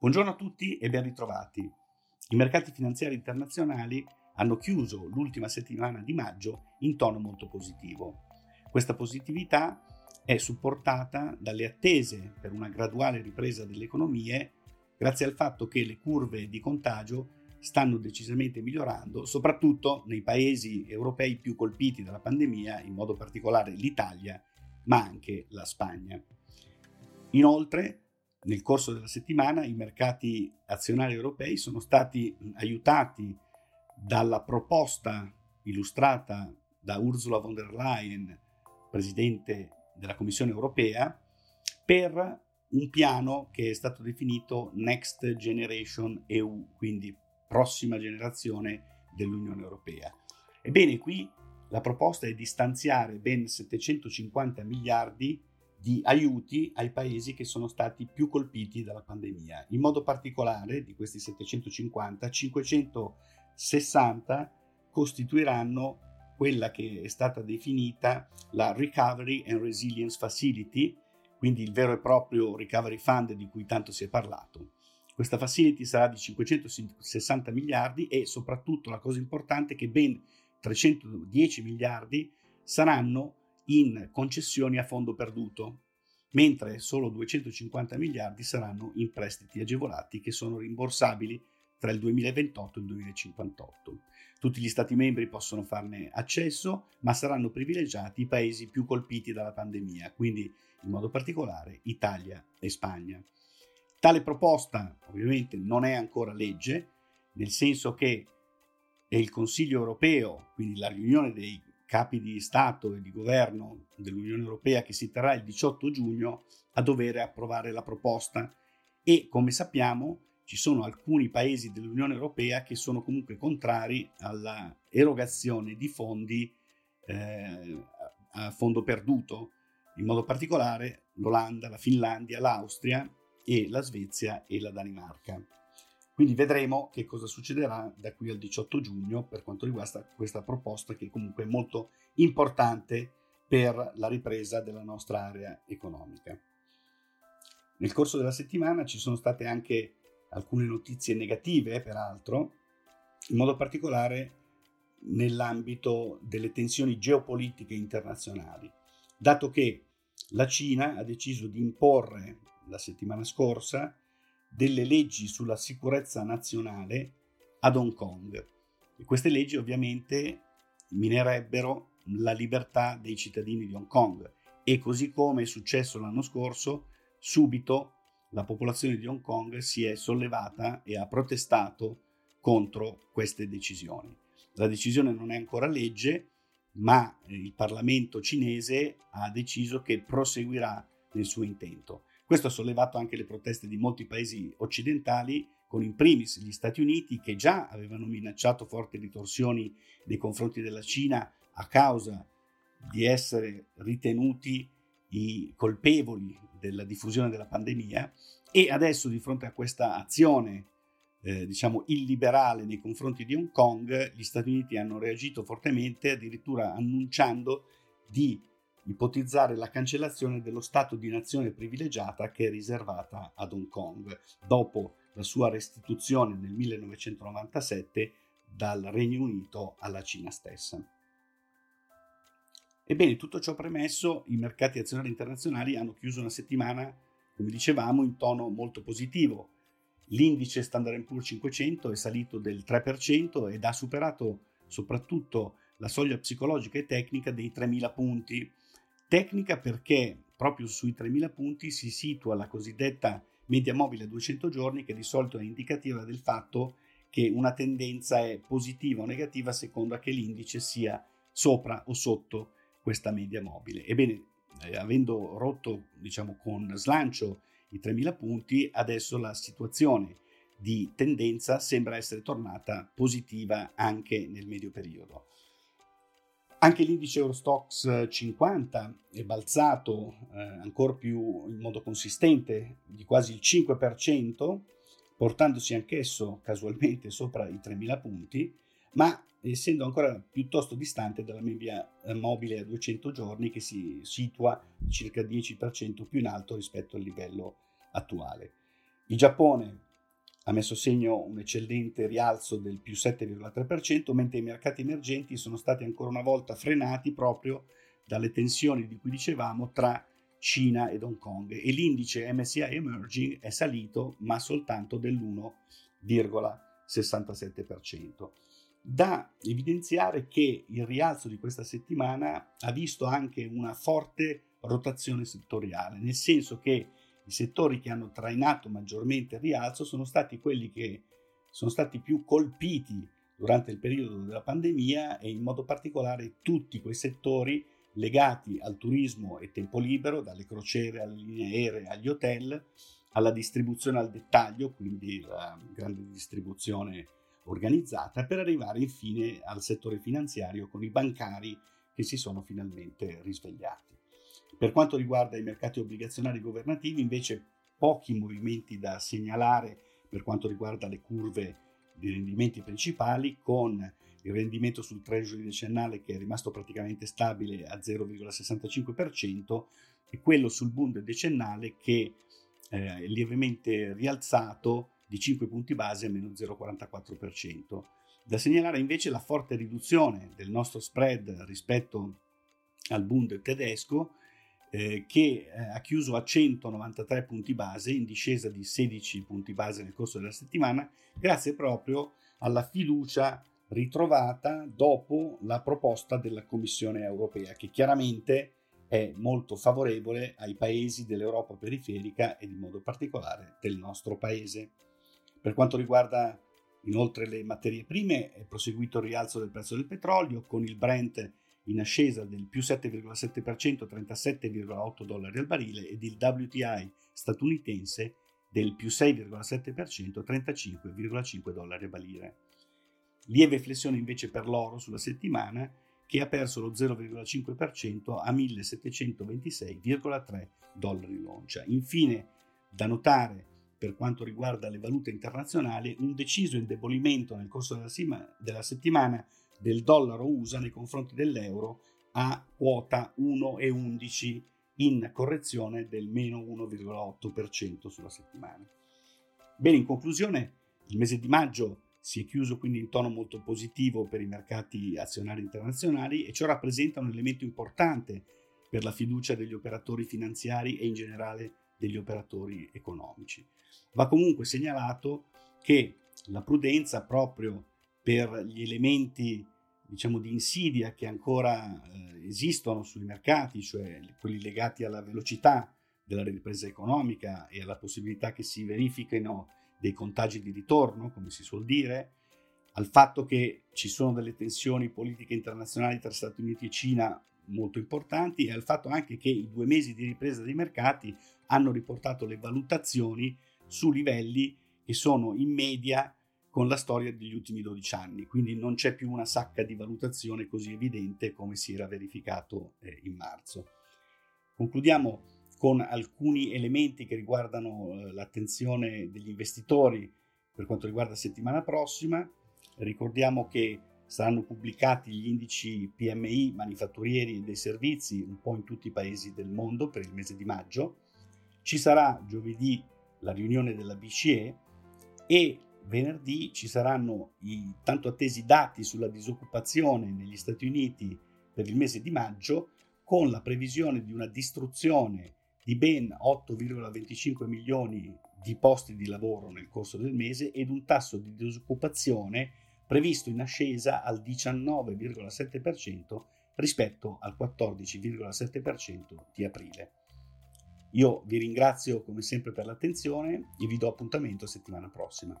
Buongiorno a tutti e ben ritrovati. I mercati finanziari internazionali hanno chiuso l'ultima settimana di maggio in tono molto positivo. Questa positività è supportata dalle attese per una graduale ripresa delle economie grazie al fatto che le curve di contagio stanno decisamente migliorando, soprattutto nei paesi europei più colpiti dalla pandemia, in modo particolare l'Italia, ma anche la Spagna. Inoltre, nel corso della settimana i mercati azionari europei sono stati aiutati dalla proposta illustrata da Ursula von der Leyen, presidente della Commissione europea, per un piano che è stato definito Next Generation EU, quindi prossima generazione dell'Unione Europea. Ebbene, qui la proposta è di stanziare ben 750 miliardi di aiuti ai paesi che sono stati più colpiti dalla pandemia. In modo particolare, di questi 750, 560 costituiranno quella che è stata definita la Recovery and Resilience Facility, quindi il vero e proprio Recovery Fund di cui tanto si è parlato. Questa facility sarà di 560 miliardi e soprattutto la cosa importante è che ben 310 miliardi saranno in concessioni a fondo perduto, mentre solo 250 miliardi saranno in prestiti agevolati che sono rimborsabili tra il 2028 e il 2058. Tutti gli Stati membri possono farne accesso, ma saranno privilegiati i paesi più colpiti dalla pandemia, quindi in modo particolare Italia e Spagna. Tale proposta ovviamente non è ancora legge, nel senso che è il Consiglio europeo, quindi la riunione dei capi di Stato e di governo dell'Unione Europea che si terrà il 18 giugno a dover approvare la proposta e come sappiamo ci sono alcuni paesi dell'Unione Europea che sono comunque contrari alla erogazione di fondi eh, a fondo perduto, in modo particolare l'Olanda, la Finlandia, l'Austria e la Svezia e la Danimarca. Quindi vedremo che cosa succederà da qui al 18 giugno per quanto riguarda questa proposta che comunque è molto importante per la ripresa della nostra area economica. Nel corso della settimana ci sono state anche alcune notizie negative, peraltro, in modo particolare nell'ambito delle tensioni geopolitiche internazionali, dato che la Cina ha deciso di imporre la settimana scorsa delle leggi sulla sicurezza nazionale ad Hong Kong. E queste leggi ovviamente minerebbero la libertà dei cittadini di Hong Kong e così come è successo l'anno scorso, subito la popolazione di Hong Kong si è sollevata e ha protestato contro queste decisioni. La decisione non è ancora legge, ma il Parlamento cinese ha deciso che proseguirà nel suo intento. Questo ha sollevato anche le proteste di molti paesi occidentali, con in primis gli Stati Uniti, che già avevano minacciato forti ritorsioni nei confronti della Cina a causa di essere ritenuti i colpevoli della diffusione della pandemia. E adesso di fronte a questa azione eh, diciamo illiberale nei confronti di Hong Kong gli Stati Uniti hanno reagito fortemente addirittura annunciando di ipotizzare la cancellazione dello stato di nazione privilegiata che è riservata ad Hong Kong dopo la sua restituzione nel 1997 dal Regno Unito alla Cina stessa. Ebbene, tutto ciò premesso, i mercati azionari internazionali hanno chiuso una settimana, come dicevamo, in tono molto positivo. L'indice Standard Poor's 500 è salito del 3% ed ha superato soprattutto la soglia psicologica e tecnica dei 3.000 punti, Tecnica perché proprio sui 3.000 punti si situa la cosiddetta media mobile a 200 giorni che di solito è indicativa del fatto che una tendenza è positiva o negativa a seconda che l'indice sia sopra o sotto questa media mobile. Ebbene, eh, avendo rotto diciamo con slancio i 3.000 punti, adesso la situazione di tendenza sembra essere tornata positiva anche nel medio periodo. Anche l'indice Eurostox 50 è balzato eh, ancora più in modo consistente di quasi il 5%, portandosi anch'esso casualmente sopra i 3.000 punti, ma essendo ancora piuttosto distante dalla media eh, mobile a 200 giorni che si situa circa 10% più in alto rispetto al livello attuale. Il Giappone ha messo segno un eccellente rialzo del più 7,3%, mentre i mercati emergenti sono stati ancora una volta frenati proprio dalle tensioni di cui dicevamo tra Cina ed Hong Kong e l'indice MSCI Emerging è salito ma soltanto dell'1,67%. Da evidenziare che il rialzo di questa settimana ha visto anche una forte rotazione settoriale, nel senso che i settori che hanno trainato maggiormente il rialzo sono stati quelli che sono stati più colpiti durante il periodo della pandemia e in modo particolare tutti quei settori legati al turismo e tempo libero, dalle crociere alle linee aeree agli hotel, alla distribuzione al dettaglio, quindi la grande distribuzione organizzata, per arrivare infine al settore finanziario con i bancari che si sono finalmente risvegliati. Per quanto riguarda i mercati obbligazionari governativi, invece, pochi movimenti da segnalare per quanto riguarda le curve di rendimenti principali, con il rendimento sul treasury decennale che è rimasto praticamente stabile a 0,65% e quello sul bund decennale che eh, è lievemente rialzato di 5 punti base a meno 0,44%. Da segnalare invece la forte riduzione del nostro spread rispetto al bund tedesco eh, che eh, ha chiuso a 193 punti base, in discesa di 16 punti base nel corso della settimana, grazie proprio alla fiducia ritrovata dopo la proposta della Commissione europea, che chiaramente è molto favorevole ai paesi dell'Europa periferica ed in modo particolare del nostro paese. Per quanto riguarda inoltre le materie prime, è proseguito il rialzo del prezzo del petrolio con il Brent in ascesa del più 7,7% 37,8 dollari al barile ed il WTI statunitense del più 6,7% 35,5 dollari al barile. Lieve flessione invece per l'oro sulla settimana che ha perso lo 0,5% a 1726,3 dollari l'oncia. Infine, da notare per quanto riguarda le valute internazionali, un deciso indebolimento nel corso della, della settimana del dollaro USA nei confronti dell'euro a quota 1,11 in correzione del meno 1,8% sulla settimana. Bene, in conclusione, il mese di maggio si è chiuso quindi in tono molto positivo per i mercati azionari internazionali e ciò rappresenta un elemento importante per la fiducia degli operatori finanziari e in generale degli operatori economici. Va comunque segnalato che la prudenza proprio per gli elementi diciamo, di insidia che ancora eh, esistono sui mercati, cioè quelli legati alla velocità della ripresa economica e alla possibilità che si verifichino dei contagi di ritorno, come si suol dire, al fatto che ci sono delle tensioni politiche internazionali tra Stati Uniti e Cina molto importanti e al fatto anche che i due mesi di ripresa dei mercati hanno riportato le valutazioni su livelli che sono in media con la storia degli ultimi 12 anni, quindi non c'è più una sacca di valutazione così evidente come si era verificato eh, in marzo. Concludiamo con alcuni elementi che riguardano eh, l'attenzione degli investitori per quanto riguarda settimana prossima. Ricordiamo che saranno pubblicati gli indici PMI manifatturieri e dei servizi un po' in tutti i paesi del mondo per il mese di maggio. Ci sarà giovedì la riunione della BCE e venerdì ci saranno i tanto attesi dati sulla disoccupazione negli Stati Uniti per il mese di maggio con la previsione di una distruzione di ben 8,25 milioni di posti di lavoro nel corso del mese ed un tasso di disoccupazione previsto in ascesa al 19,7% rispetto al 14,7% di aprile. Io vi ringrazio come sempre per l'attenzione e vi do appuntamento settimana prossima.